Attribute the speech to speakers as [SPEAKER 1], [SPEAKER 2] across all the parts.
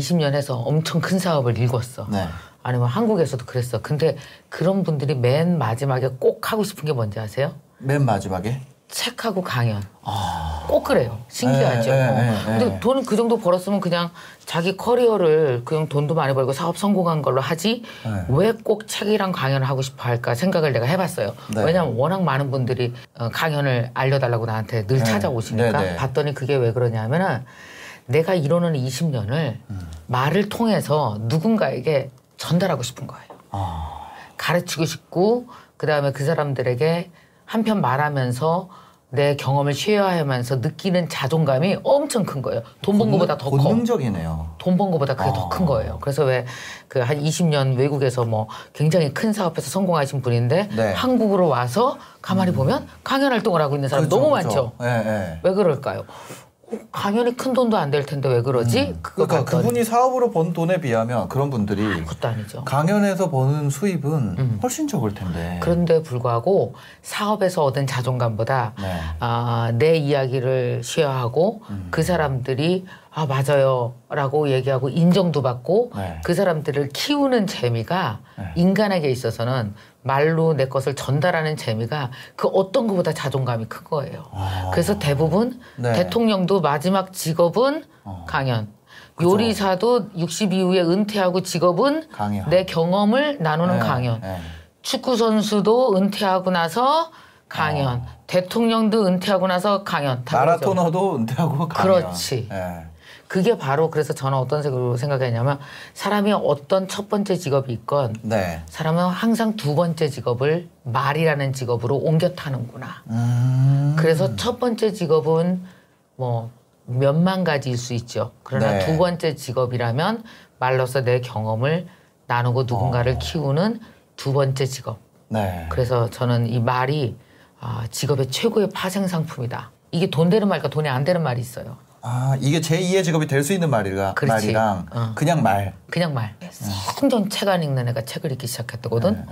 [SPEAKER 1] 20년 해서 엄청 큰 사업을 일궜어.
[SPEAKER 2] 네.
[SPEAKER 1] 아니면 한국에서도 그랬어. 근데 그런 분들이 맨 마지막에 꼭 하고 싶은 게 뭔지 아세요?
[SPEAKER 2] 맨 마지막에
[SPEAKER 1] 책하고 강연. 꼭 그래요. 신기하죠.
[SPEAKER 2] 네, 네, 네, 네.
[SPEAKER 1] 근데 돈그 정도 벌었으면 그냥 자기 커리어를 그냥 돈도 많이 벌고 사업 성공한 걸로 하지
[SPEAKER 2] 네.
[SPEAKER 1] 왜꼭 책이랑 강연을 하고 싶어 할까 생각을 내가 해봤어요.
[SPEAKER 2] 네.
[SPEAKER 1] 왜냐하면 워낙 많은 분들이 어, 강연을 알려달라고 나한테 늘
[SPEAKER 2] 네.
[SPEAKER 1] 찾아오시니까
[SPEAKER 2] 네, 네.
[SPEAKER 1] 봤더니 그게 왜 그러냐면은 내가 이뤄낸 20년을
[SPEAKER 2] 음.
[SPEAKER 1] 말을 통해서 누군가에게 전달하고 싶은 거예요.
[SPEAKER 2] 아,
[SPEAKER 1] 가르치고 싶고 그 다음에 그 사람들에게 한편 말하면서 내 경험을 쉐어하면서 느끼는 자존감이 엄청 큰 거예요. 돈 번 거보다 더 커.
[SPEAKER 2] 본능적이네요.
[SPEAKER 1] 돈 번 거보다 그게 더
[SPEAKER 2] 아.
[SPEAKER 1] 큰 거예요. 그래서 왜 그 한 20년 외국에서 뭐 굉장히 큰 사업에서 성공하신 분인데
[SPEAKER 2] 네. 음.
[SPEAKER 1] 한국으로 와서 가만히 보면 강연 활동을 하고 있는 사람 너무 많죠.
[SPEAKER 2] 예, 예.
[SPEAKER 1] 왜 그럴까요? 어, 강연이 큰 돈도 안 될 텐데 왜 그러지? 그거
[SPEAKER 2] 그러니까
[SPEAKER 1] 봤더니
[SPEAKER 2] 그분이 사업으로 번 돈에 비하면 그런 분들이
[SPEAKER 1] 그것도 아니죠.
[SPEAKER 2] 강연에서 버는 수입은 훨씬 적을 텐데.
[SPEAKER 1] 음. 그런데 불구하고 사업에서 얻은 자존감보다
[SPEAKER 2] 네.
[SPEAKER 1] 아, 내 이야기를 쉐어하고
[SPEAKER 2] 음.
[SPEAKER 1] 그 사람들이 아 맞아요라고 얘기하고 인정도 받고
[SPEAKER 2] 네.
[SPEAKER 1] 그 사람들을 키우는 재미가
[SPEAKER 2] 네.
[SPEAKER 1] 인간에게 있어서는 말로 내 것을 전달하는 재미가 그 어떤 것보다 자존감이 큰 거예요.
[SPEAKER 2] 아.
[SPEAKER 1] 그래서 대부분
[SPEAKER 2] 네.
[SPEAKER 1] 대통령도 마지막 직업은
[SPEAKER 2] 어.
[SPEAKER 1] 강연. 요리사도 60 이후에 은퇴하고 직업은
[SPEAKER 2] 강연.
[SPEAKER 1] 내 경험을 나누는
[SPEAKER 2] 예,
[SPEAKER 1] 강연.
[SPEAKER 2] 예.
[SPEAKER 1] 축구 선수도 은퇴하고 나서 강연, 대통령도 은퇴하고 나서 강연.
[SPEAKER 2] 어. 마라토너도 은퇴하고 강연.
[SPEAKER 1] 그렇지.
[SPEAKER 2] 예.
[SPEAKER 1] 그게 바로 그래서 저는 어떤 식으로 생각했냐면 사람이 어떤 첫 번째 직업이 있건
[SPEAKER 2] 네.
[SPEAKER 1] 사람은 항상 두 번째 직업을 말이라는 직업으로 옮겨 타는구나.
[SPEAKER 2] 음.
[SPEAKER 1] 그래서 첫 번째 직업은 뭐 몇만 가지일 수 있죠. 그러나
[SPEAKER 2] 네.
[SPEAKER 1] 두 번째 직업이라면 말로서 내 경험을 나누고 누군가를
[SPEAKER 2] 어.
[SPEAKER 1] 키우는 두 번째 직업.
[SPEAKER 2] 네.
[SPEAKER 1] 그래서 저는 이 말이 아, 직업의 최고의 파생 상품이다. 이게 돈 되는 말과 돈이 안 되는 말이 있어요.
[SPEAKER 2] 아 이게 제 2의 직업이 될 수 있는 말이가
[SPEAKER 1] 그렇지.
[SPEAKER 2] 말이랑
[SPEAKER 1] 어.
[SPEAKER 2] 그냥 말.
[SPEAKER 1] 그냥 말. 생전 책 안 읽는 애가 책을 읽기 시작했거든.
[SPEAKER 2] 네,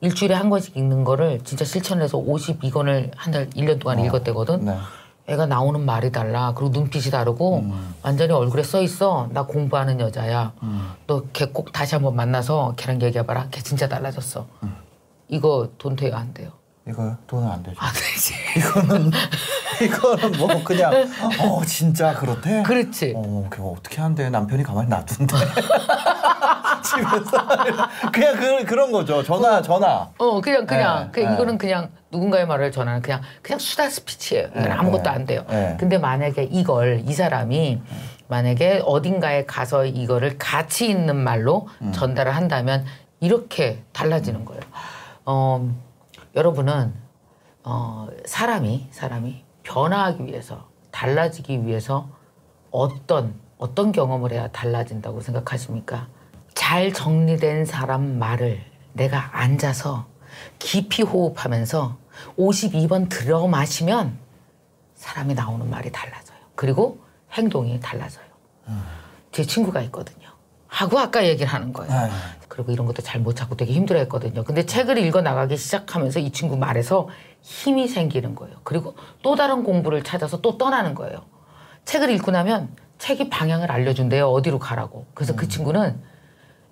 [SPEAKER 1] 일주일에 한 권씩 읽는 거를 진짜 실천을 해서 52권을 한 달, 1년 동안 읽었대거든.
[SPEAKER 2] 네.
[SPEAKER 1] 애가 나오는 말이 달라. 그리고 눈빛이 다르고
[SPEAKER 2] 음.
[SPEAKER 1] 완전히 얼굴에 써 있어. 나 공부하는 여자야.
[SPEAKER 2] 음.
[SPEAKER 1] 너걔 꼭 다시 한번 만나서 걔랑 얘기해봐라. 걔 진짜 달라졌어.
[SPEAKER 2] 음.
[SPEAKER 1] 이거 돈 돼요? 안 돼요?
[SPEAKER 2] 이거 돈은 안 되죠.
[SPEAKER 1] 안 되지.
[SPEAKER 2] 이거는 이거는 뭐 그냥 어 진짜 그렇대.
[SPEAKER 1] 그렇지.
[SPEAKER 2] 어, 그거 어떻게 한대 남편이 가만히 놔둔대. 집에서 그냥 그, 그런 거죠. 전화 전화.
[SPEAKER 1] 어 그냥 그냥
[SPEAKER 2] 네,
[SPEAKER 1] 그냥
[SPEAKER 2] 네.
[SPEAKER 1] 이거는 그냥 누군가의 말을 전하는 그냥 그냥 수다 스피치예요.
[SPEAKER 2] 네,
[SPEAKER 1] 아무것도
[SPEAKER 2] 네,
[SPEAKER 1] 안 돼요.
[SPEAKER 2] 네.
[SPEAKER 1] 근데 만약에 이걸 이 사람이 만약에 어딘가에 가서 이거를 가치 있는 말로
[SPEAKER 2] 음.
[SPEAKER 1] 전달을 한다면 이렇게 달라지는 거예요. 어, 여러분은 어, 사람이 사람이 변화하기 위해서 달라지기 위해서 어떤 어떤 경험을 해야 달라진다고 생각하십니까? 잘 정리된 사람 말을 내가 앉아서 깊이 호흡하면서 52번 들어 마시면 사람이 나오는 말이 달라져요. 그리고 행동이 달라져요. 제 친구가 있거든요. 하고 아까 얘기를 하는 거예요.
[SPEAKER 2] 네.
[SPEAKER 1] 그리고 이런 것도 잘 못 찾고 되게 힘들어 했거든요. 근데 책을 읽어 나가기 시작하면서 이 친구 말에서 힘이 생기는 거예요. 그리고 또 다른 공부를 찾아서 또 떠나는 거예요. 책을 읽고 나면 책이 방향을 알려준대요. 어디로 가라고. 그래서 그 친구는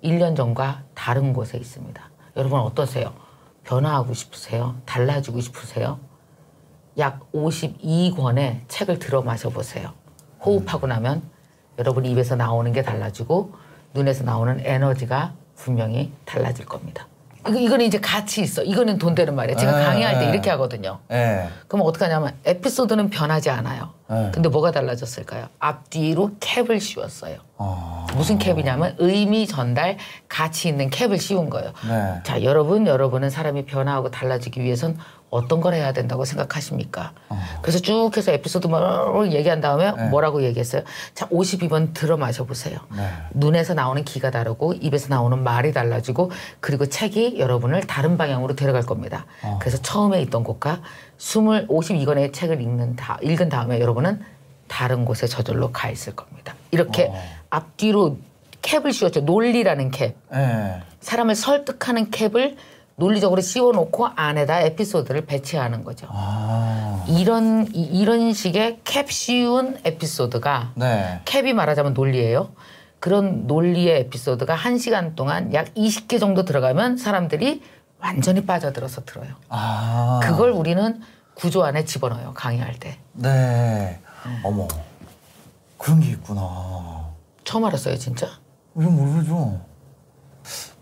[SPEAKER 1] 1년 전과 다른 곳에 있습니다. 여러분 어떠세요? 변화하고 싶으세요? 달라지고 싶으세요? 약 52권의 책을 들어 마셔보세요. 호흡하고 나면 여러분 입에서 나오는 게 달라지고 눈에서 나오는 에너지가 분명히 달라질 겁니다. 이거, 이거는 이제 가치 있어. 이거는 돈 되는 말이에요. 제가
[SPEAKER 2] 네,
[SPEAKER 1] 강의할 때
[SPEAKER 2] 네.
[SPEAKER 1] 이렇게 하거든요.
[SPEAKER 2] 예.
[SPEAKER 1] 그럼 어떡하냐면 에피소드는 변하지 않아요.
[SPEAKER 2] 네.
[SPEAKER 1] 근데 뭐가 달라졌을까요? 앞뒤로 캡을 씌웠어요.
[SPEAKER 2] 어.
[SPEAKER 1] 무슨 캡이냐면 의미 전달 가치 있는 캡을 씌운 거예요.
[SPEAKER 2] 네.
[SPEAKER 1] 자, 여러분, 여러분은 사람이 변화하고 달라지기 위해선 어떤 걸 해야 된다고 생각하십니까?
[SPEAKER 2] 어.
[SPEAKER 1] 그래서 쭉 해서 에피소드 뭐 얘기한 다음에
[SPEAKER 2] 네.
[SPEAKER 1] 뭐라고 얘기했어요? 자, 52번 들어 마셔 보세요.
[SPEAKER 2] 네.
[SPEAKER 1] 눈에서 나오는 기가 다르고 입에서 나오는 말이 달라지고 그리고 책이 여러분을 다른 방향으로 데려갈 겁니다.
[SPEAKER 2] 어.
[SPEAKER 1] 그래서 처음에 있던 곳과 20, 52권의 책을 읽는 다, 읽은 다음에 여러분은 다른 곳에 저절로 가 있을 겁니다. 이렇게
[SPEAKER 2] 어.
[SPEAKER 1] 앞뒤로 캡을 씌웠죠. 논리라는 캡.
[SPEAKER 2] 예.
[SPEAKER 1] 사람을 설득하는 캡을 논리적으로 씌워놓고 안에다 에피소드를 배치하는 거죠.
[SPEAKER 2] 아.
[SPEAKER 1] 이런 이- 이런 식의 캡 씌운 에피소드가
[SPEAKER 2] 네.
[SPEAKER 1] 캡이 말하자면 논리예요. 그런 논리의 에피소드가 한 시간 동안 약 20개 정도 들어가면 사람들이 완전히 빠져들어서 들어요.
[SPEAKER 2] 아.
[SPEAKER 1] 그걸 우리는 구조 안에 집어넣어요. 강의할 때.
[SPEAKER 2] 네. 어머. 그런 게 있구나.
[SPEAKER 1] 처음 알았어요, 진짜.
[SPEAKER 2] 우리 모르죠.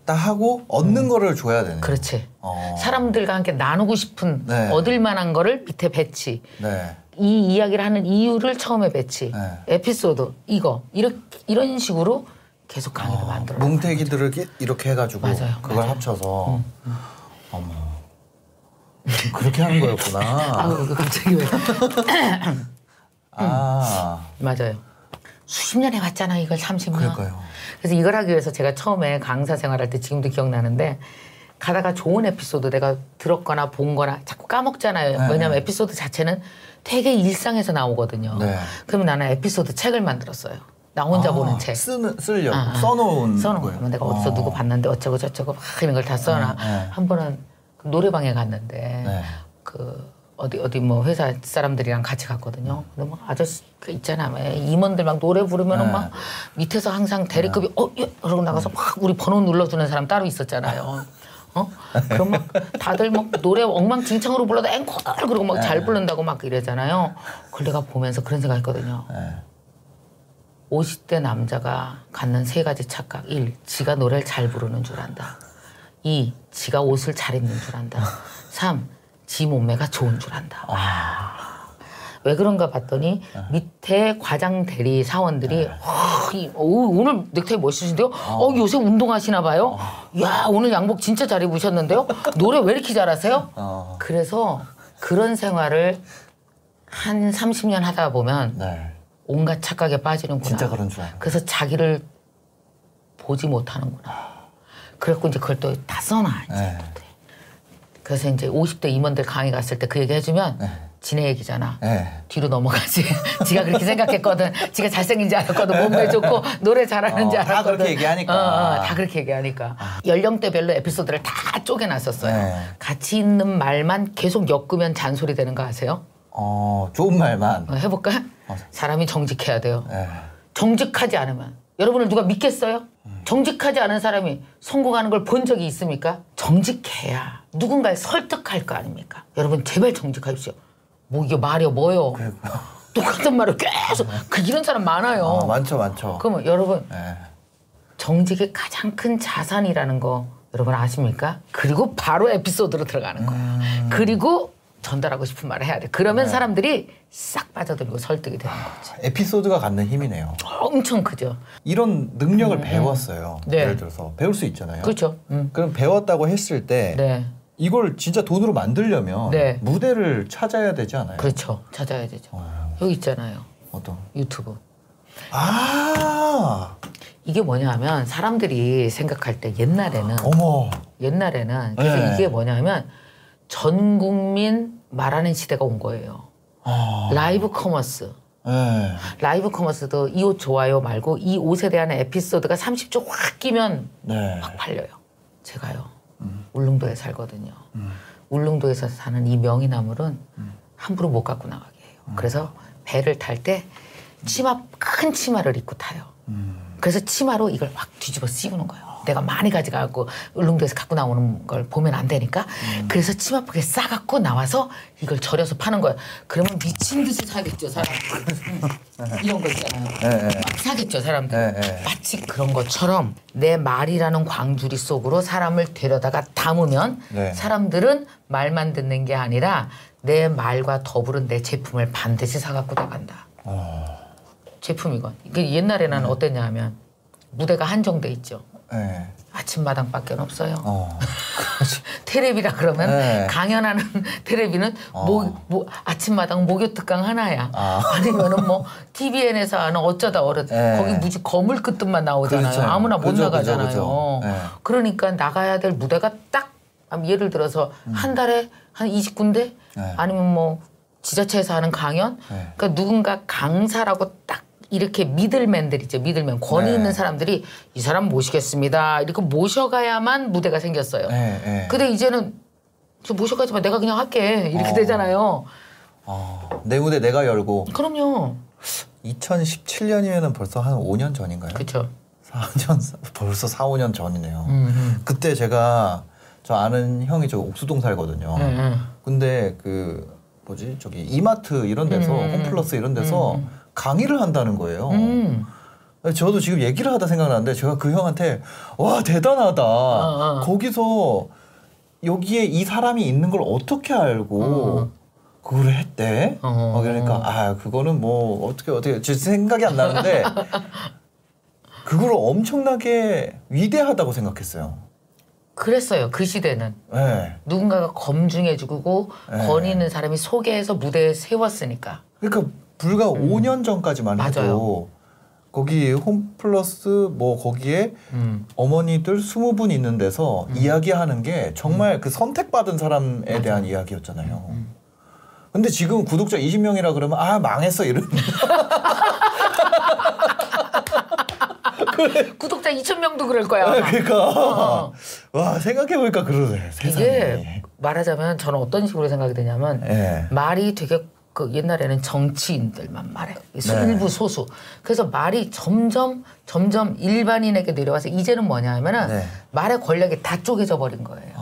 [SPEAKER 2] 딱 하고 얻는 거를 줘야 되네.
[SPEAKER 1] 음. 그렇지.
[SPEAKER 2] 어.
[SPEAKER 1] 사람들과 함께 나누고 싶은
[SPEAKER 2] 네.
[SPEAKER 1] 얻을 만한 거를 밑에 배치.
[SPEAKER 2] 네.
[SPEAKER 1] 이 이야기를 하는 이유를 처음에 배치.
[SPEAKER 2] 네.
[SPEAKER 1] 에피소드 이거 이렇게 이런 식으로 계속 강의를 만들어.
[SPEAKER 2] 뭉태기들을 이렇게- 해가지고
[SPEAKER 1] 맞아요,
[SPEAKER 2] 그걸
[SPEAKER 1] 맞아요. 음,
[SPEAKER 2] 합쳐서 어머 그렇게 하는 거였구나.
[SPEAKER 1] 아우 그 갑자기 왜?
[SPEAKER 2] 아
[SPEAKER 1] 맞아요. 수십 년 해왔잖아 이걸 30년.
[SPEAKER 2] 그러니까요.
[SPEAKER 1] 그래서 이걸 하기 위해서 제가 처음에 강사 생활할 때 지금도 기억나는데 가다가 좋은 에피소드 내가 들었거나 본 거나 자꾸 까먹잖아요.
[SPEAKER 2] 네.
[SPEAKER 1] 왜냐하면 에피소드 자체는 되게 일상에서 나오거든요.
[SPEAKER 2] 네.
[SPEAKER 1] 그러면 나는 에피소드 책을 만들었어요. 나 혼자
[SPEAKER 2] 아,
[SPEAKER 1] 보는 책.
[SPEAKER 2] 쓰는 쓰려고
[SPEAKER 1] 아, 아.
[SPEAKER 2] 써놓은
[SPEAKER 1] 써놓은
[SPEAKER 2] 거예요.
[SPEAKER 1] 내가 어디서
[SPEAKER 2] 어.
[SPEAKER 1] 누구 봤는데 어쩌고 저쩌고 막 이런 걸 다 써놔.
[SPEAKER 2] 네, 네.
[SPEAKER 1] 한 번은 그 노래방에 갔는데
[SPEAKER 2] 네.
[SPEAKER 1] 그 어디 어디 뭐 회사 사람들이랑 같이 갔거든요. 근데 뭐 아저씨 그 있잖아, 막 임원들 막 노래 부르면은
[SPEAKER 2] 네.
[SPEAKER 1] 막 밑에서 항상 대리급이 어, 예, 그러고 나가서 막 우리 번호 눌러주는 사람 따로 있었잖아요. 어? 그럼 막 다들 막 노래 엉망진창으로 불러도 앵콜 그러고 막 잘 부른다고 막 이러잖아요. 그걸 내가 보면서 그런 생각했거든요.
[SPEAKER 2] 네.
[SPEAKER 1] 50대 남자가 갖는 세 가지 착각. 1. 지가 노래를 잘 부르는 줄 안다. 2. 지가 옷을 잘 입는 줄 안다. 3. 지 몸매가 좋은 줄 안다. 와. 왜 그런가 봤더니 밑에 과장 대리 사원들이 와, 이, 오, 오늘 넥타이 멋있으신데요? 어, 요새 운동하시나 봐요? 야 오늘 양복 진짜 잘 입으셨는데요? 노래 왜 이렇게 잘하세요?
[SPEAKER 2] 어.
[SPEAKER 1] 그래서 그런 생활을 한 30년 하다 보면
[SPEAKER 2] 네.
[SPEAKER 1] 온갖 착각에 빠지는구나.
[SPEAKER 2] 진짜 그런 줄 알아요.
[SPEAKER 1] 그래서 자기를 보지 못하는구나. 그래갖고 이제 그걸 또 다 써놔. 이제.
[SPEAKER 2] 네.
[SPEAKER 1] 그래서 이제 50대 임원들 강의 갔을 때 그 얘기 해주면
[SPEAKER 2] 네.
[SPEAKER 1] 지네 얘기잖아.
[SPEAKER 2] 네.
[SPEAKER 1] 뒤로 넘어가지. 지가 그렇게 생각했거든. 지가 잘생긴 줄 알았거든. 몸매 좋고 노래 잘하는 줄
[SPEAKER 2] 어, 다
[SPEAKER 1] 알았거든.
[SPEAKER 2] 그렇게 얘기하니까.
[SPEAKER 1] 어, 어, 다 그렇게 얘기하니까. 연령대별로 에피소드를 다 쪼개놨었어요.
[SPEAKER 2] 네.
[SPEAKER 1] 같이 있는 말만 계속 엮으면 잔소리 되는 거 아세요?
[SPEAKER 2] 어 좋은 말만.
[SPEAKER 1] 어, 해볼까? 사람이 정직해야 돼요.
[SPEAKER 2] 네.
[SPEAKER 1] 정직하지 않으면 여러분을 누가 믿겠어요? 정직하지 않은 사람이 성공하는 걸 본 적이 있습니까? 정직해야 누군가를 설득할 거 아닙니까? 여러분 제발 정직하십시오. 뭐 이게 말이요 뭐요? 똑같은 말을 계속 그 이런 사람 많아요.
[SPEAKER 2] 어, 많죠 많죠.
[SPEAKER 1] 그러면 여러분
[SPEAKER 2] 네.
[SPEAKER 1] 정직이 가장 큰 자산이라는 거 여러분 아십니까? 그리고 바로 에피소드로 들어가는 거야.
[SPEAKER 2] 음.
[SPEAKER 1] 그리고 전달하고 싶은 말을 해야 돼.
[SPEAKER 2] 네.
[SPEAKER 1] 그러면 사람들이 싹 빠져들고 설득이 되는 거지.
[SPEAKER 2] 에피소드가 갖는 힘이네요.
[SPEAKER 1] 엄청 크죠.
[SPEAKER 2] 이런 능력을 배웠어요.
[SPEAKER 1] 네.
[SPEAKER 2] 예를 들어서 배울 수 있잖아요.
[SPEAKER 1] 그렇죠. 음.
[SPEAKER 2] 그럼 배웠다고 했을 때
[SPEAKER 1] 네.
[SPEAKER 2] 이걸 진짜 돈으로 만들려면
[SPEAKER 1] 네.
[SPEAKER 2] 무대를 찾아야 되지 않아요?
[SPEAKER 1] 그렇죠. 찾아야 되죠.
[SPEAKER 2] 어.
[SPEAKER 1] 여기 있잖아요.
[SPEAKER 2] 어떤?
[SPEAKER 1] 유튜브.
[SPEAKER 2] 아,
[SPEAKER 1] 이게 뭐냐면 사람들이 생각할 때 옛날에는
[SPEAKER 2] 어머.
[SPEAKER 1] 옛날에는 그래서
[SPEAKER 2] 네.
[SPEAKER 1] 이게 뭐냐면 전 국민 말하는 시대가 온 거예요.
[SPEAKER 2] 아,
[SPEAKER 1] live commerce.
[SPEAKER 2] 네.
[SPEAKER 1] live commerce도 이 옷 좋아요 말고 이 옷에 대한 에피소드가 30초 확 끼면
[SPEAKER 2] 네.
[SPEAKER 1] 막 팔려요. 제가요. 울릉도에 살거든요. 울릉도에서 사는 이 명이나물은 함부로 못 갖고 나가게 해요. 그래서 배를 탈 때 치마 큰 치마를 입고 타요. 그래서 치마로 이걸 확 뒤집어 씌우는 거예요. 내가 많이 가져가고 울릉도에서 갖고 나오는 걸 보면 안 되니까 그래서 치마폭에 싸갖고 나와서 이걸 절여서 파는 거예요. 그러면 미친 듯이 사겠죠 사람. 이런 거 있잖아요.
[SPEAKER 2] 네, 네.
[SPEAKER 1] 막 사겠죠 사람들.
[SPEAKER 2] 네, 네.
[SPEAKER 1] 마치 그런 것처럼 내 말이라는 광주리 속으로 사람을 데려다가 담으면
[SPEAKER 2] 네.
[SPEAKER 1] 사람들은 말만 듣는 게 아니라 내 말과 더불은 내 제품을 반드시 사갖고 나간다. 제품이건. 이게 옛날에는 어땠냐 하면 무대가 한정돼 있죠.
[SPEAKER 2] 네.
[SPEAKER 1] 아침마당밖에 없어요.
[SPEAKER 2] 어.
[SPEAKER 1] 테레비라 그러면
[SPEAKER 2] 네.
[SPEAKER 1] 강연하는 테레비는
[SPEAKER 2] 어.
[SPEAKER 1] 목, 목- 아침마당 목요 특강 하나야.
[SPEAKER 2] 아.
[SPEAKER 1] 아니면은 뭐 TVN에서 하는 어쩌다 어른
[SPEAKER 2] 네.
[SPEAKER 1] 거기 무지 거물 끝ጥ만 나오잖아요.
[SPEAKER 2] 그렇죠.
[SPEAKER 1] 아무나 못
[SPEAKER 2] 그죠,
[SPEAKER 1] 나가잖아요.
[SPEAKER 2] 그죠. 네.
[SPEAKER 1] 그러니까 나가야 될 무대가 딱 예를 들어서 한 달에 한 20군데
[SPEAKER 2] 음. 네.
[SPEAKER 1] 아니면 뭐 지자체에서 하는 강연
[SPEAKER 2] 네.
[SPEAKER 1] 그러니까 누군가 강사라고 딱 이렇게 미들맨들이죠 미들맨 권위
[SPEAKER 2] 네.
[SPEAKER 1] 있는 사람들이 이 사람 모시겠습니다 이렇게 모셔가야만 무대가 생겼어요.
[SPEAKER 2] 네, 네.
[SPEAKER 1] 근데 이제는 저 모셔가지만 내가 그냥 할게 이렇게
[SPEAKER 2] 어.
[SPEAKER 1] 되잖아요.
[SPEAKER 2] 어, 내 무대 내가 열고
[SPEAKER 1] 그럼요.
[SPEAKER 2] 2017년이면 벌써 한 5년 전인가요?
[SPEAKER 1] 그렇죠.
[SPEAKER 2] 4년 벌써 4, 5년 전이네요.
[SPEAKER 1] 음,
[SPEAKER 2] 그때 제가 저 아는 형이 저 옥수동 살거든요.
[SPEAKER 1] 음. 음,
[SPEAKER 2] 근데 그 뭐지 저기 이마트 이런 데서
[SPEAKER 1] 음, 음,
[SPEAKER 2] 홈플러스 이런 데서 강의를 한다는 거예요.
[SPEAKER 1] 음.
[SPEAKER 2] 저도 지금 얘기를 하다 생각나는데 제가 그 형한테 와 대단하다.
[SPEAKER 1] 어.
[SPEAKER 2] 거기서 여기에 이 사람이 있는 걸 어떻게 알고 그걸 했대?
[SPEAKER 1] 어.
[SPEAKER 2] 어, 그러니까 아 그거는 뭐 어떻게 어떻게 제 생각이 안 나는데 그걸 엄청나게 위대하다고 생각했어요.
[SPEAKER 1] 그랬어요. 그 시대는
[SPEAKER 2] 네.
[SPEAKER 1] 누군가가 검증해주고
[SPEAKER 2] 네.
[SPEAKER 1] 권위 있는 사람이 소개해서 무대에 세웠으니까.
[SPEAKER 2] 그러니까 불과 5년 전까지만 해도
[SPEAKER 1] 음. 맞아요.
[SPEAKER 2] 거기 홈플러스 뭐 거기에
[SPEAKER 1] 음.
[SPEAKER 2] 어머니들 20분 있는 데서 이야기하는 게
[SPEAKER 1] 음.
[SPEAKER 2] 정말 그 선택받은 사람에 대한 이야기였잖아요.
[SPEAKER 1] 음.
[SPEAKER 2] 근데 지금 구독자 20명이라 그러면 아 망했어 이런
[SPEAKER 1] 구독자 2천 명도 그럴 거야.
[SPEAKER 2] 그러니까
[SPEAKER 1] 어.
[SPEAKER 2] 와 생각해 보니까 그러네 세상에.
[SPEAKER 1] 이게 말하자면 저는 어떤 식으로 생각이 되냐면
[SPEAKER 2] 예.
[SPEAKER 1] 말이 되게 그 옛날에는 정치인들만 말해 소-
[SPEAKER 2] 네.
[SPEAKER 1] 일부 소수 그래서 말이 점점 점점 일반인에게 내려와서 이제는 뭐냐 하면은
[SPEAKER 2] 네.
[SPEAKER 1] 말의 권력이 다 쪼개져 버린 거예요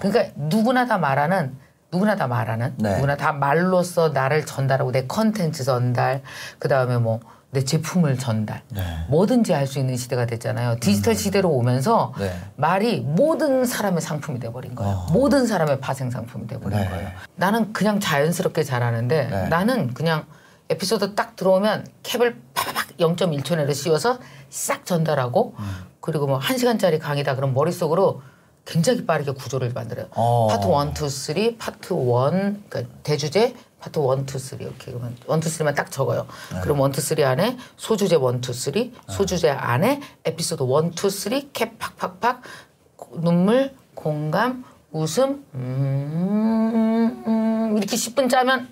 [SPEAKER 1] 그러니까 누구나 다 말하는 누구나 다 말하는
[SPEAKER 2] 네.
[SPEAKER 1] 누구나 다 말로써 나를 전달하고 내 컨텐츠 전달 그 다음에 뭐 내 제품을 전달
[SPEAKER 2] 네.
[SPEAKER 1] 뭐든지 할 수 있는 시대가 됐잖아요 디지털 시대로 오면서
[SPEAKER 2] 네.
[SPEAKER 1] 말이 모든 사람의 상품이 돼버린 거예요. 모든 사람의 파생 상품이 돼버린
[SPEAKER 2] 어. 네.
[SPEAKER 1] 거예요. 나는 그냥 자연스럽게 잘하는데
[SPEAKER 2] 네.
[SPEAKER 1] 나는 그냥 에피소드 딱 들어오면 캡을 파박 0.1초 내로 씌워서 싹 전달하고
[SPEAKER 2] 음.
[SPEAKER 1] 그리고 뭐한 시간짜리 강의다 그럼 머릿속으로 굉장히 빠르게 구조를 만들어요.
[SPEAKER 2] 어.
[SPEAKER 1] 파트 1, 2, 3, 파트 1, 그러니까 대주제, 파트 1, 2, 3 이렇게 그러면 1, 2, 3만 딱 적어요.
[SPEAKER 2] 네.
[SPEAKER 1] 그럼 1, 2, 3 안에 소주제 1, 2, 3, 소주제 안에 에피소드 1, 2, 3, 캡 팍팍팍 눈물, 공감, 웃음, 음, 음, 이렇게 10분 짜면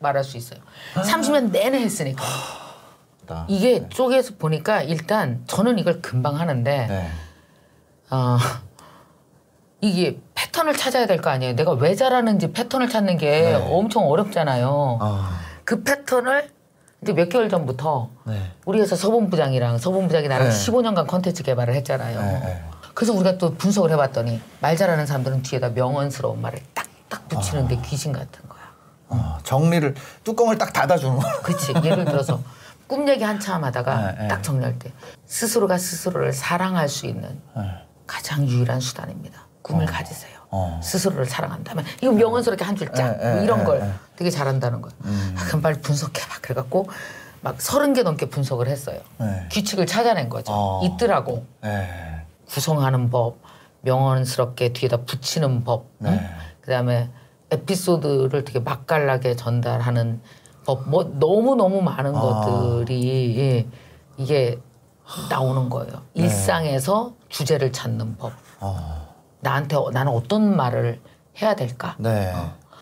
[SPEAKER 1] 말할 수 있어요. 30년 내내 했으니까.
[SPEAKER 2] 나.
[SPEAKER 1] 이게 쪼개서 보니까 일단 저는 이걸 금방 하는데
[SPEAKER 2] 네.
[SPEAKER 1] 어, 이게 패턴을 찾아야 될 거 아니에요. 내가 왜 잘하는지 패턴을 찾는 게
[SPEAKER 2] 네.
[SPEAKER 1] 엄청 어렵잖아요.
[SPEAKER 2] 아,
[SPEAKER 1] 그 패턴을 이제 몇 개월 전부터
[SPEAKER 2] 네.
[SPEAKER 1] 우리 회사 서본부장이랑 서본부장이 나랑
[SPEAKER 2] 네.
[SPEAKER 1] 15년간 컨텐츠 개발을 했잖아요.
[SPEAKER 2] 네, 네.
[SPEAKER 1] 그래서 우리가 또 분석을 해봤더니 말 잘하는 사람들은 뒤에다 명언스러운 말을 딱딱 붙이는데 귀신 같은 거야.
[SPEAKER 2] 어, 정리를 뚜껑을 딱 닫아주는 거.
[SPEAKER 1] 그치 예를 들어서 꿈 얘기 한참 하다가
[SPEAKER 2] 네, 네.
[SPEAKER 1] 딱 정리할 때 스스로가 스스로를 사랑할 수 있는
[SPEAKER 2] 네.
[SPEAKER 1] 가장 유일한 수단입니다. 꿈을 가지세요.
[SPEAKER 2] 어.
[SPEAKER 1] 스스로를 사랑한다면 이거 명언스럽게 한줄짝
[SPEAKER 2] 네, 네,
[SPEAKER 1] 이런
[SPEAKER 2] 네,
[SPEAKER 1] 걸
[SPEAKER 2] 네.
[SPEAKER 1] 되게 잘한다는 거예요. 아, 그럼 빨리 분석해봐. 그래갖고 막 서른 개 넘게 분석을 했어요.
[SPEAKER 2] 네.
[SPEAKER 1] 규칙을 찾아낸 거죠.
[SPEAKER 2] 어.
[SPEAKER 1] 있더라고.
[SPEAKER 2] 네.
[SPEAKER 1] 구성하는 법, 명언스럽게 뒤에다 붙이는 법, 응?
[SPEAKER 2] 네.
[SPEAKER 1] 그다음에 에피소드를 되게 맛깔나게 전달하는 법, 뭐 너무 너무 많은
[SPEAKER 2] 아.
[SPEAKER 1] 것들이 예, 이게 나오는 거예요.
[SPEAKER 2] 네.
[SPEAKER 1] 일상에서 주제를 찾는 법.
[SPEAKER 2] 어,
[SPEAKER 1] 나한테 어- 나는 어떤 말을 해야 될까?
[SPEAKER 2] 네.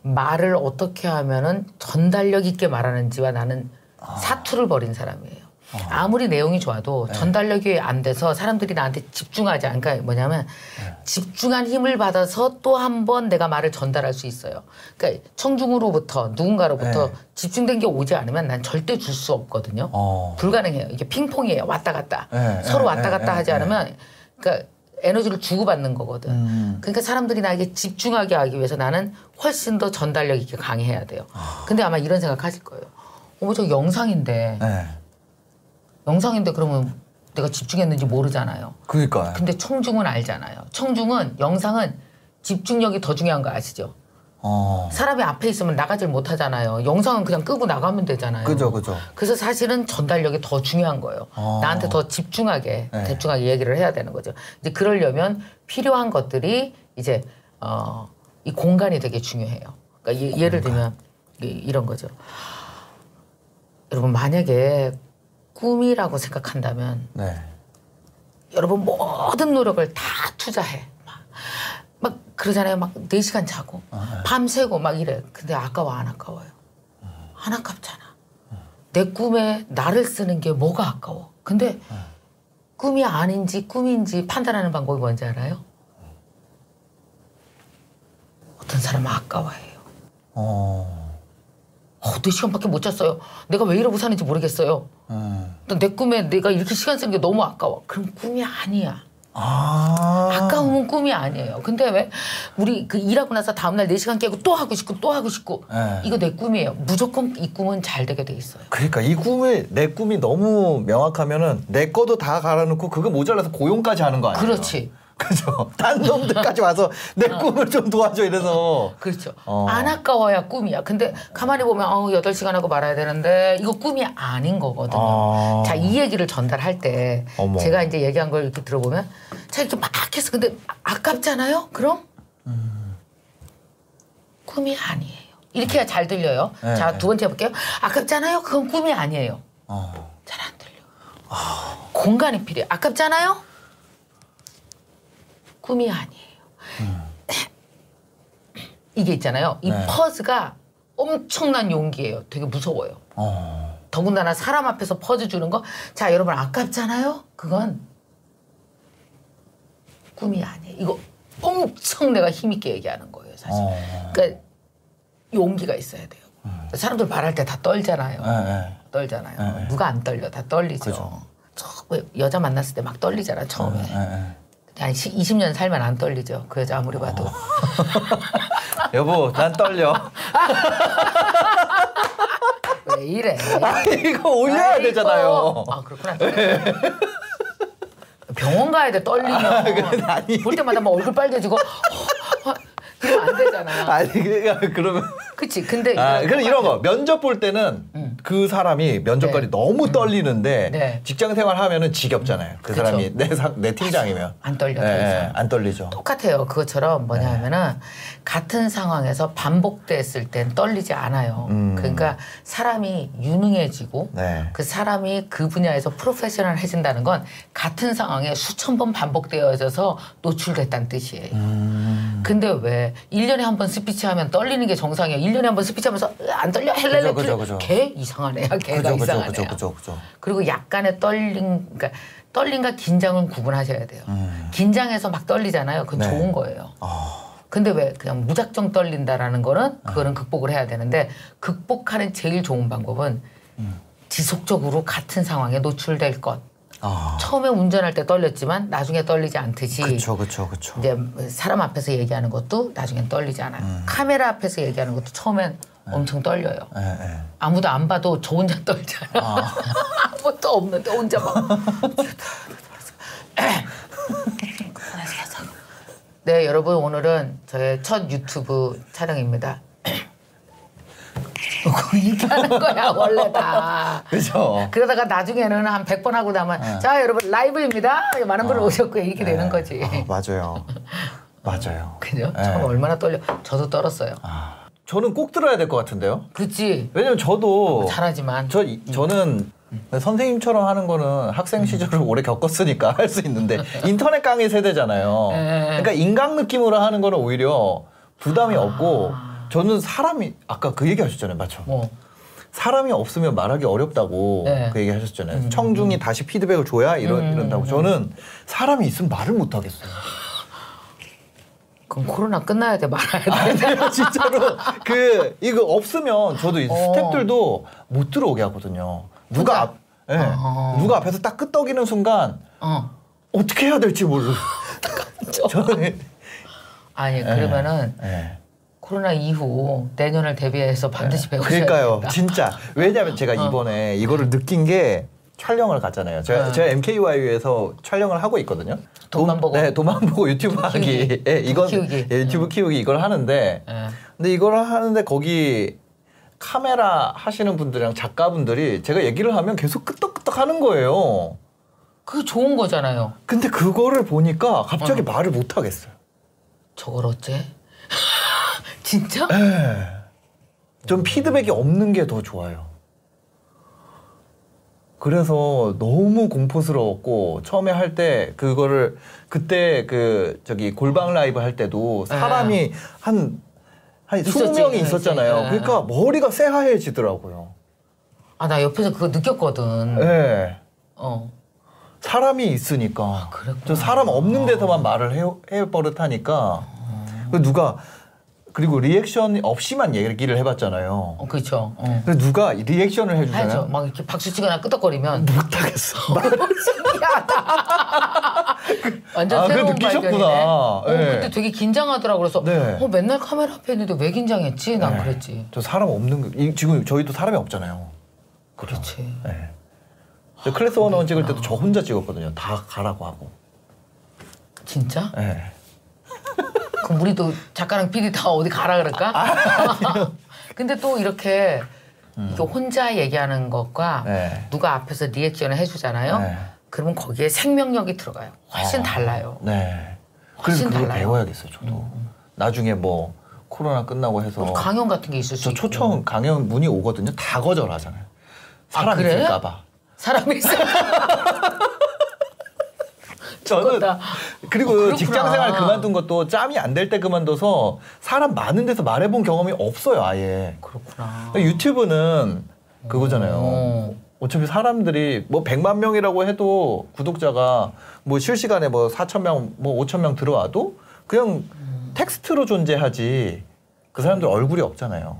[SPEAKER 1] 말을 어떻게 하면은 전달력 있게 말하는지와 나는
[SPEAKER 2] 아.
[SPEAKER 1] 사투를 벌인 사람이에요. 아무리 내용이 좋아도
[SPEAKER 2] 네.
[SPEAKER 1] 전달력이 안 돼서 사람들이 나한테 집중하지 않으니까 뭐냐면
[SPEAKER 2] 네.
[SPEAKER 1] 집중한 힘을 받아서 또 한 번 내가 말을 전달할 수 있어요. 그러니까 청중으로부터 누군가로부터
[SPEAKER 2] 네.
[SPEAKER 1] 집중된 게 오지 않으면 난 절대 줄 수 없거든요.
[SPEAKER 2] 어.
[SPEAKER 1] 불가능해요. 이게 핑퐁이에요. 왔다 갔다.
[SPEAKER 2] 네,
[SPEAKER 1] 서로
[SPEAKER 2] 네,
[SPEAKER 1] 왔다
[SPEAKER 2] 네,
[SPEAKER 1] 갔다
[SPEAKER 2] 네,
[SPEAKER 1] 하지
[SPEAKER 2] 네.
[SPEAKER 1] 않으면 그러니까 에너지를 주고받는 거거든.
[SPEAKER 2] 음.
[SPEAKER 1] 그러니까 사람들이 나에게 집중하게 하기 위해서 나는 훨씬 더 전달력 있게 강해야 돼요. 근데 아마 이런 생각 하실 거예요. 어머 저 영상인데
[SPEAKER 2] 네.
[SPEAKER 1] 영상인데 그러면 내가 집중했는지 모르잖아요.
[SPEAKER 2] 그니까요.
[SPEAKER 1] 근데 청중은 알잖아요. 청중은 영상은 집중력이 더 중요한 거 아시죠?
[SPEAKER 2] 어.
[SPEAKER 1] 사람이 앞에 있으면 나가질 못하잖아요. 영상은 그냥 끄고 나가면 되잖아요.
[SPEAKER 2] 그죠, 그죠.
[SPEAKER 1] 그래서 사실은 전달력이 더 중요한 거예요.
[SPEAKER 2] 어.
[SPEAKER 1] 나한테 더 집중하게,
[SPEAKER 2] 네.
[SPEAKER 1] 집중하게 얘기를 해야 되는 거죠. 이제 그러려면 필요한 것들이 이제 어, 이 공간이 되게 중요해요. 그러니까 예, 를 들면 이- 이런 거죠. 여러분 만약에 꿈이라고 생각한다면
[SPEAKER 2] 네.
[SPEAKER 1] 여러분 모든 노력을 다 투자해. 그러잖아요. 막 4시간 자고 밤새고 막 이래. 근데 아까워 안 아까워요? 안 아깝잖아. 내 꿈에 나를 쓰는 게 뭐가 아까워? 근데 꿈이 아닌지 꿈인지 판단하는 방법이 뭔지 알아요? 어떤 사람은 아까워해요.
[SPEAKER 2] 어.
[SPEAKER 1] 어, 4시간밖에 못 잤어요. 내가 왜 이러고 사는지 모르겠어요.
[SPEAKER 2] 음.
[SPEAKER 1] 내 꿈에 내가 이렇게 시간 쓰는 게 너무 아까워. 그럼 꿈이 아니야.
[SPEAKER 2] 아.
[SPEAKER 1] 아까우면 꿈이 아니에요. 근데 왜 우리 그 일하고 나서 다음날 4시간 깨고 또 하고 싶고 또 하고 싶고
[SPEAKER 2] 네.
[SPEAKER 1] 이거 내 꿈이에요. 무조건 이 꿈은 잘 되게 돼 있어요.
[SPEAKER 2] 그러니까 이 꿈이 내 꿈이 너무 명확하면은 내 거도 다 갈아놓고 그거 모자라서 고용까지 하는 거 아니에요?
[SPEAKER 1] 그렇지.
[SPEAKER 2] 그죠. 딴 놈들까지 와서 내 꿈을 좀 도와줘 이래서.
[SPEAKER 1] 그렇죠.
[SPEAKER 2] 어.
[SPEAKER 1] 안 아까워야 꿈이야. 근데 가만히 보면 어, 8시간 하고 말아야 되는데 이거 꿈이 아닌 거거든요.
[SPEAKER 2] 아.
[SPEAKER 1] 자, 이 얘기를 전달할 때
[SPEAKER 2] 어머.
[SPEAKER 1] 제가 이제 얘기한 걸 이렇게 들어보면 자, 이렇게 막 했어. 근데 아- 아깝잖아요? 그럼? 꿈이 아니에요. 이렇게 해야 잘 들려요.
[SPEAKER 2] 네,
[SPEAKER 1] 자,
[SPEAKER 2] 네.
[SPEAKER 1] 두 번째 해볼게요. 아깝잖아요? 그건 꿈이 아니에요.
[SPEAKER 2] 어.
[SPEAKER 1] 잘안 들려. 공간이 필요해. 아깝잖아요? 꿈이 아니에요. 이게 있잖아요. 이
[SPEAKER 2] 네.
[SPEAKER 1] 퍼즈가 엄청난 용기예요. 되게 무서워요.
[SPEAKER 2] 어.
[SPEAKER 1] 더군다나 사람 앞에서 퍼즈 주는 거. 자, 여러분 아깝잖아요? 그건 꿈이 아니에요. 이거 엄청 내가 힘있게 얘기하는 거예요, 사실.
[SPEAKER 2] 어.
[SPEAKER 1] 그러니까 용기가 있어야 돼요. 사람들 말할 때 다 떨잖아요.
[SPEAKER 2] 예, 예.
[SPEAKER 1] 떨잖아요.
[SPEAKER 2] 네, 네.
[SPEAKER 1] 누가 안 떨려? 다 떨리죠.
[SPEAKER 2] 그죠.
[SPEAKER 1] 여자 만났을 때 막 떨리잖아 처음에. 한 20년 살면 안 떨리죠. 그 여자 아무리 봐도.
[SPEAKER 2] 어. 여보, 난 떨려.
[SPEAKER 1] 왜 이래?
[SPEAKER 2] 이거 올려야
[SPEAKER 1] 아이고.
[SPEAKER 2] 되잖아요.
[SPEAKER 1] 아 그렇구나. 병원 가야 돼 떨리면.
[SPEAKER 2] 아니.
[SPEAKER 1] 볼 때마다 막 얼굴 빨개지고 어, 어, 이러면 안 되잖아.
[SPEAKER 2] 아니, 그러니까 그러면.
[SPEAKER 1] 그치? 근데
[SPEAKER 2] 아, 그럼 이런 거 면접 볼 때는 그 사람이 면접관이
[SPEAKER 1] 네.
[SPEAKER 2] 너무 떨리는데
[SPEAKER 1] 네.
[SPEAKER 2] 직장 생활 하면은 지겹잖아요. 그
[SPEAKER 1] 그쵸.
[SPEAKER 2] 사람이 내, 사- 내 팀장이면
[SPEAKER 1] 안 떨려, 이상.
[SPEAKER 2] 예, 안 떨리죠.
[SPEAKER 1] 똑같아요. 그것처럼 뭐냐
[SPEAKER 2] 네.
[SPEAKER 1] 하면은 같은 상황에서 반복됐을 땐 떨리지 않아요.
[SPEAKER 2] 음.
[SPEAKER 1] 그러니까 사람이 유능해지고
[SPEAKER 2] 네.
[SPEAKER 1] 그 사람이 그 분야에서 프로페셔널해진다는 건 같은 상황에 수천 번 반복되어져서 노출됐다는 뜻이에요.
[SPEAKER 2] 음.
[SPEAKER 1] 근데 왜 1년에 한 번 스피치 하면 떨리는 게 정상이에요. 1년에 한 번 스피치 하면서 으, 안 떨려? 헬렐레
[SPEAKER 2] 그죠, 그죠.
[SPEAKER 1] 걔 이상한 애야. 걔가
[SPEAKER 2] 그죠,
[SPEAKER 1] 이상한
[SPEAKER 2] 그죠,
[SPEAKER 1] 애야.
[SPEAKER 2] 그죠, 그죠.
[SPEAKER 1] 그리고 약간의 떨림, 그러니까 떨림과 긴장은 구분하셔야 돼요. 긴장해서 막 떨리잖아요. 그건
[SPEAKER 2] 음. 네.
[SPEAKER 1] 좋은 거예요.
[SPEAKER 2] 아,
[SPEAKER 1] 근데 왜 그냥 무작정 떨린다라는 거는 그거는 극복을 해야 되는데 극복하는 제일 좋은 방법은
[SPEAKER 2] 음.
[SPEAKER 1] 지속적으로 같은 상황에 노출될 것.
[SPEAKER 2] 아,
[SPEAKER 1] 처음에 운전할 때 떨렸지만 나중에 떨리지 않듯이
[SPEAKER 2] 그쵸, 그쵸, 그쵸.
[SPEAKER 1] 이제 사람 앞에서 얘기하는 것도 나중엔 떨리지 않아요.
[SPEAKER 2] 음.
[SPEAKER 1] 카메라 앞에서 얘기하는 것도 처음엔 엄청 떨려요.
[SPEAKER 2] 예, 예.
[SPEAKER 1] 아무도 안 봐도 저 혼자 떨잖아. 아무것도 없는데 혼자 막. 네, 여러분 오늘은 저의 첫 유튜브 촬영입니다. 그 얘기하는 거야 원래 다.
[SPEAKER 2] 그죠.
[SPEAKER 1] 그러다가 나중에는 한 100번 하고 나면 자 여러분 라이브입니다. 많은 분이 오셨고 이렇게 되는 거지.
[SPEAKER 2] 아, 맞아요. 맞아요.
[SPEAKER 1] 그죠?
[SPEAKER 2] 네.
[SPEAKER 1] 처음 얼마나 떨려. 저도 떨었어요.
[SPEAKER 2] 저는 꼭 들어야 될 것 같은데요.
[SPEAKER 1] 그렇지.
[SPEAKER 2] 왜냐면 저도
[SPEAKER 1] 잘하지만.
[SPEAKER 2] 저 이- 저는 선생님처럼 하는 거는 학생 시절을 오래 겪었으니까 할 수 있는데 인터넷 강의 세대잖아요.
[SPEAKER 1] 네.
[SPEAKER 2] 그러니까 인강 느낌으로 하는 거는 오히려 부담이 없고 저는 사람이 아까 그 얘기 하셨잖아요. 맞죠?
[SPEAKER 1] 뭐
[SPEAKER 2] 사람이 없으면 말하기 어렵다고
[SPEAKER 1] 네.
[SPEAKER 2] 그 얘기 하셨잖아요. 청중이 다시 피드백을 줘야 이런 이런다고. 저는 사람이 있으면 말을 못 하겠어요.
[SPEAKER 1] 그럼 코로나 끝나야 돼 말아야 돼.
[SPEAKER 2] 아니요, 진짜로 그 이거 없으면 저도 이
[SPEAKER 1] 어.
[SPEAKER 2] 스탭들도 못 들어오게 하거든요. 누가? 앞, 예,
[SPEAKER 1] 어.
[SPEAKER 2] 누가 앞에서 딱 끄떡이는 순간
[SPEAKER 1] 어.
[SPEAKER 2] 어떻게 해야 될지 모르. 저는
[SPEAKER 1] 아니 그러면은
[SPEAKER 2] 예.
[SPEAKER 1] 코로나 이후 내년을 대비해서 반드시 배우셔야
[SPEAKER 2] 그러니까요,
[SPEAKER 1] 된다.
[SPEAKER 2] 진짜 왜냐하면 제가
[SPEAKER 1] 어.
[SPEAKER 2] 이번에 이거를 느낀 게 촬영을 갔잖아요. 제가,
[SPEAKER 1] 네.
[SPEAKER 2] 제가 MKY에서 촬영을 하고 있거든요.
[SPEAKER 1] 돈만 보고.
[SPEAKER 2] 네, 돈만 보고 유튜브
[SPEAKER 1] 돈
[SPEAKER 2] 하기. 예, 이건
[SPEAKER 1] 돈 키우기.
[SPEAKER 2] 예, 유튜브 키우기 이걸 하는데
[SPEAKER 1] 예.
[SPEAKER 2] 근데 이걸 하는데 거기 카메라 하시는 분들이랑 작가분들이 제가 얘기를 하면 계속 끄떡끄떡 하는 거예요.
[SPEAKER 1] 그게 좋은 거잖아요.
[SPEAKER 2] 근데 그거를 보니까 갑자기
[SPEAKER 1] 어.
[SPEAKER 2] 말을 못 하겠어요.
[SPEAKER 1] 저걸 어째? 진짜?
[SPEAKER 2] 예. 좀 피드백이 없는 게 더 좋아요. 그래서 너무 공포스러웠고 처음에 할 때 그거를 그때 그 저기 골방 라이브 할 때도 사람이 한한
[SPEAKER 1] 네. 있었지,
[SPEAKER 2] 20명이
[SPEAKER 1] 있었지.
[SPEAKER 2] 있었잖아요.
[SPEAKER 1] 네.
[SPEAKER 2] 그러니까 머리가 새하얘지더라고요.
[SPEAKER 1] 아 나 옆에서 그거 느꼈거든.
[SPEAKER 2] 예.
[SPEAKER 1] 어.
[SPEAKER 2] 사람이 있으니까
[SPEAKER 1] 아, 그랬구나.
[SPEAKER 2] 저 사람 없는 데서만 말을 해, 해 버릇하니까 그 누가 그리고 리액션 없이만 얘기를 해봤잖아요.
[SPEAKER 1] 어 그렇죠. 어.
[SPEAKER 2] 근데 누가 리액션을 해주잖아요.
[SPEAKER 1] 하죠. 막 이렇게 박수 치거나 끄덕거리면
[SPEAKER 2] 못하겠어.
[SPEAKER 1] 완전
[SPEAKER 2] 아,
[SPEAKER 1] 새로운. 발견이네. 어,
[SPEAKER 2] 네.
[SPEAKER 1] 그때 되게 긴장하더라고 그래서
[SPEAKER 2] 네.
[SPEAKER 1] 어, 맨날 카메라 앞에 있는데 왜 긴장했지? 난
[SPEAKER 2] 네.
[SPEAKER 1] 그랬지.
[SPEAKER 2] 저 사람 없는 거 이- 지금 저희도 사람이 없잖아요.
[SPEAKER 1] 그렇지.
[SPEAKER 2] 네. 저 클래스 원원 찍을 때도 저 혼자 찍었거든요. 다 가라고 하고.
[SPEAKER 1] 진짜?
[SPEAKER 2] 네.
[SPEAKER 1] 그럼 우리도 작가랑 PD 다 어디 가라 그럴까?
[SPEAKER 2] 아,
[SPEAKER 1] 근데 또 이렇게 이게 혼자 얘기하는 것과
[SPEAKER 2] 네.
[SPEAKER 1] 누가 앞에서 리액션을 해주잖아요.
[SPEAKER 2] 네.
[SPEAKER 1] 그러면 거기에 생명력이 들어가요. 훨씬
[SPEAKER 2] 아,
[SPEAKER 1] 달라요.
[SPEAKER 2] 네.
[SPEAKER 1] 훨씬
[SPEAKER 2] 그걸
[SPEAKER 1] 달라요. 음,
[SPEAKER 2] 배워야겠어요. 저도. 나중에 뭐 코로나 끝나고 해서
[SPEAKER 1] 뭐 강연 같은 게 있을
[SPEAKER 2] 수저
[SPEAKER 1] 있고.
[SPEAKER 2] 초청 강연 문의 오거든요. 다 거절하잖아요. 사람
[SPEAKER 1] 아, 그래?
[SPEAKER 2] 있을까봐.
[SPEAKER 1] 사람이 있어.
[SPEAKER 2] 저는. 그리고
[SPEAKER 1] 어.
[SPEAKER 2] 직장 생활 그만둔 것도 짬이 안 될 때 그만둬서 사람 많은 데서 말해본 경험이 없어요, 아예.
[SPEAKER 1] 그렇구나.
[SPEAKER 2] 유튜브는 그거잖아요.
[SPEAKER 1] 어.
[SPEAKER 2] 어차피 사람들이 뭐 100만 명이라고 해도 구독자가 뭐 실시간에 뭐 4천 명, 뭐 5천 명 들어와도 그냥 텍스트로 존재하지 그 사람들 얼굴이 없잖아요.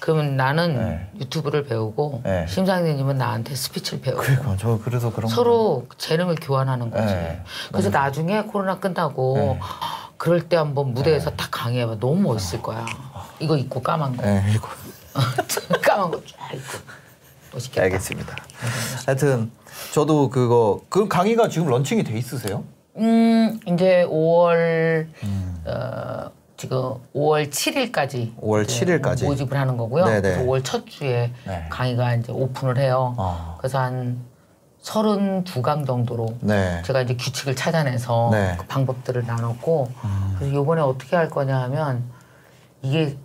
[SPEAKER 1] 그러면 나는
[SPEAKER 2] 네.
[SPEAKER 1] 유튜브를 배우고
[SPEAKER 2] 네.
[SPEAKER 1] 심상님은 나한테 스피치를 배우고
[SPEAKER 2] 그러니까 저 그래서 그런 거.
[SPEAKER 1] 서로 재능을 교환하는 거지.
[SPEAKER 2] 네.
[SPEAKER 1] 그래서 나중에 코로나 끝나고
[SPEAKER 2] 네.
[SPEAKER 1] 그럴 때 한번 무대에서 딱 강의해봐. 너무 멋있을 거야. 이거 입고 까만 거.
[SPEAKER 2] 네, 이거.
[SPEAKER 1] 까만 거 쫙 입고. 멋있겠다.
[SPEAKER 2] 알겠습니다. 하여튼 저도 그거 그 강의가 지금 launching이 돼 있으세요?
[SPEAKER 1] 음, 이제 5월 어, 지금 5월 7일까지
[SPEAKER 2] 5월 7일 까지.
[SPEAKER 1] 모집을 하는 거고요.
[SPEAKER 2] 네네.
[SPEAKER 1] 그래서 5월 첫 주에
[SPEAKER 2] 네.
[SPEAKER 1] 강의가 이제 오픈을 해요.
[SPEAKER 2] 아.
[SPEAKER 1] 그래서 한 32강 정도로
[SPEAKER 2] 네.
[SPEAKER 1] 제가 이제 규칙을 찾아내서
[SPEAKER 2] 네. 음.
[SPEAKER 1] 그 방법들을 나눴고 그래서 이번에 어떻게 할 거냐 하면 이게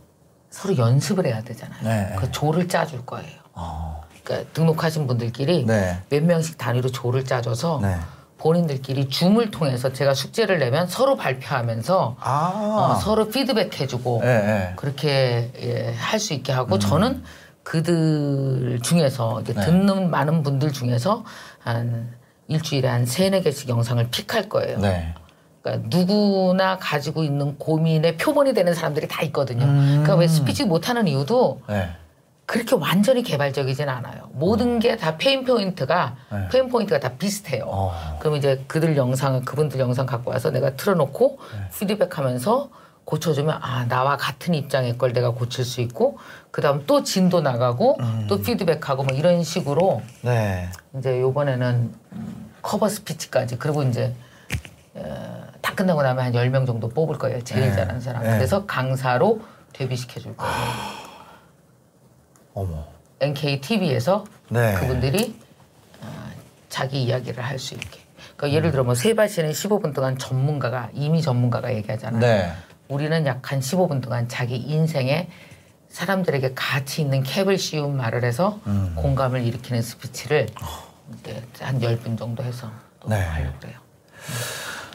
[SPEAKER 1] 서로 연습을 해야 되잖아요.
[SPEAKER 2] 네.
[SPEAKER 1] 그 조를 짜줄 거예요.
[SPEAKER 2] 어.
[SPEAKER 1] 그러니까 등록하신 분들끼리
[SPEAKER 2] 네.
[SPEAKER 1] 몇 명씩 단위로 조를 짜줘서
[SPEAKER 2] 네.
[SPEAKER 1] 본인들끼리 줌을 통해서 제가 숙제를 내면 서로 발표하면서
[SPEAKER 2] 아.
[SPEAKER 1] 어, 서로 피드백해주고
[SPEAKER 2] 네, 네.
[SPEAKER 1] 그렇게 예, 할 수 있게 하고 저는 그들 중에서
[SPEAKER 2] 네.
[SPEAKER 1] 듣는 많은 분들 중에서 한 일주일에 한 세네 개씩 영상을 pick할 거예요.
[SPEAKER 2] 네.
[SPEAKER 1] 그러니까 누구나 가지고 있는 고민의 표본이 되는 사람들이 다 있거든요.
[SPEAKER 2] 음.
[SPEAKER 1] 그러니까 왜 스피치 못하는 이유도
[SPEAKER 2] 네.
[SPEAKER 1] 그렇게 완전히 개별적이진 않아요. 모든 게 다 pain point가
[SPEAKER 2] 네.
[SPEAKER 1] pain point가 다 비슷해요.
[SPEAKER 2] 어.
[SPEAKER 1] 그럼 이제 그들 영상을 그분들 영상 갖고 와서 내가 틀어놓고
[SPEAKER 2] 네.
[SPEAKER 1] 피드백하면서 고쳐주면 아 나와 같은 입장의 걸 내가 고칠 수 있고 그다음 또 진도 나가고
[SPEAKER 2] 음.
[SPEAKER 1] 또 피드백하고 뭐 이런 식으로
[SPEAKER 2] 네.
[SPEAKER 1] 이제 요번에는 음, 커버 스피치까지 그리고 이제 어, 다 끝나고 나면 한 10명 정도 뽑을 거예요. 제일
[SPEAKER 2] 네.
[SPEAKER 1] 잘하는 사람.
[SPEAKER 2] 네.
[SPEAKER 1] 그래서 강사로 데뷔시켜 줄 거예요.
[SPEAKER 2] 어머.
[SPEAKER 1] NK TV에서
[SPEAKER 2] 네.
[SPEAKER 1] 그분들이 어, 자기 이야기를 할 수 있게. 그러니까 예를 들어 뭐 세바 씨는 15분 동안 전문가가 이미 전문가가 얘기하잖아요.
[SPEAKER 2] 네.
[SPEAKER 1] 우리는 약 한 15분 동안 자기 인생에 사람들에게 가치 있는 캡을 씌운 말을 해서
[SPEAKER 2] 음.
[SPEAKER 1] 공감을 일으키는 스피치를 이제 한 10분 정도 해서 또
[SPEAKER 2] 네.
[SPEAKER 1] 하려고 그래요.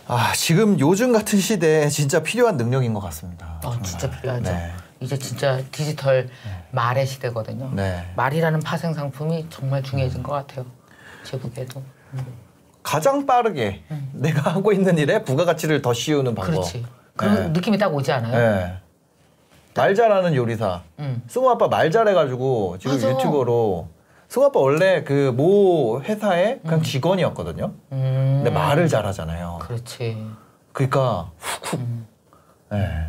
[SPEAKER 2] 아, 지금 요즘 같은 시대에 진짜 필요한 능력인 것 같습니다.
[SPEAKER 1] 어,
[SPEAKER 2] 정말.
[SPEAKER 1] 진짜 필요하죠.
[SPEAKER 2] 네.
[SPEAKER 1] 이제 진짜 디지털 말의 시대거든요.
[SPEAKER 2] 네.
[SPEAKER 1] 말이라는 파생 상품이 정말 중요해진 것 같아요. 제 보기에도.
[SPEAKER 2] 가장 빠르게 내가 하고 있는 일에 부가가치를 더 씌우는 방법.
[SPEAKER 1] 음. 그렇지. 그런
[SPEAKER 2] 네.
[SPEAKER 1] 느낌이 딱 오지 않아요?
[SPEAKER 2] 네. 말 잘하는 요리사.
[SPEAKER 1] 음.
[SPEAKER 2] 승우 아빠 말 잘해가지고 지금
[SPEAKER 1] 맞아.
[SPEAKER 2] 유튜버로 승우 아빠 원래 그 모 회사의 그냥 직원이었거든요.
[SPEAKER 1] 음.
[SPEAKER 2] 근데 말을 잘하잖아요.
[SPEAKER 1] 그렇지.
[SPEAKER 2] 그러니까 훅훅.
[SPEAKER 1] 음.
[SPEAKER 2] 네.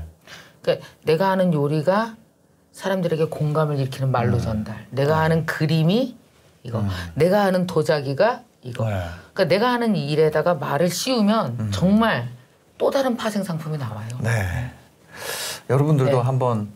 [SPEAKER 1] 그러니까 내가 하는 요리가 사람들에게 공감을 일으키는 말로 전달. 내가 하는 그림이 이거. 내가 하는 도자기가 이거.
[SPEAKER 2] 네.
[SPEAKER 1] 그러니까 내가 하는 일에다가 말을 씌우면 정말 또 다른 파생 상품이 나와요.
[SPEAKER 2] 네. 여러분들도
[SPEAKER 1] 네.
[SPEAKER 2] 한번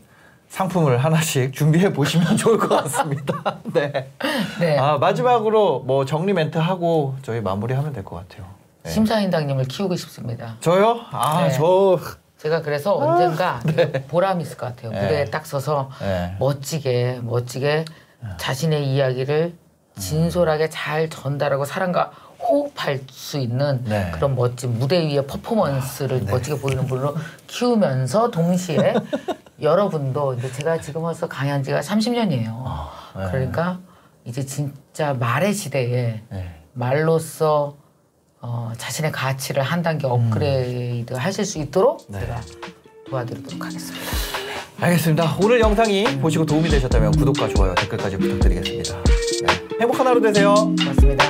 [SPEAKER 2] 상품을 하나씩 준비해 보시면 좋을 것 같습니다. 네.
[SPEAKER 1] 네.
[SPEAKER 2] 아, 마지막으로 뭐 정리 멘트 하고 저희 마무리하면 될 것 같아요. 네.
[SPEAKER 1] 심사인당님을 키우고 싶습니다.
[SPEAKER 2] 저요? 아,
[SPEAKER 1] 네.
[SPEAKER 2] 저
[SPEAKER 1] 제가 그래서 언젠가 보람 있을 것 같아요.
[SPEAKER 2] 네.
[SPEAKER 1] 무대에 딱 서서
[SPEAKER 2] 네.
[SPEAKER 1] 멋지게 멋지게 자신의 이야기를 진솔하게 잘 전달하고 사람과 호흡할 수 있는
[SPEAKER 2] 네.
[SPEAKER 1] 그런 멋진 무대 위의 퍼포먼스를 멋지게 보이는 분으로 키우면서 동시에 여러분도 이제 제가 지금 와서 강연 지가 30년이에요.
[SPEAKER 2] 네.
[SPEAKER 1] 그러니까 이제 진짜 말의 시대에
[SPEAKER 2] 네.
[SPEAKER 1] 말로써 어, 자신의 가치를 한 단계 업그레이드 하실 수 있도록 제가 도와드리도록 하겠습니다.
[SPEAKER 2] 알겠습니다. 오늘 영상이 보시고 도움이 되셨다면 구독과 좋아요, 댓글까지 부탁드리겠습니다. 네. 행복한 하루 되세요.
[SPEAKER 1] 고맙습니다.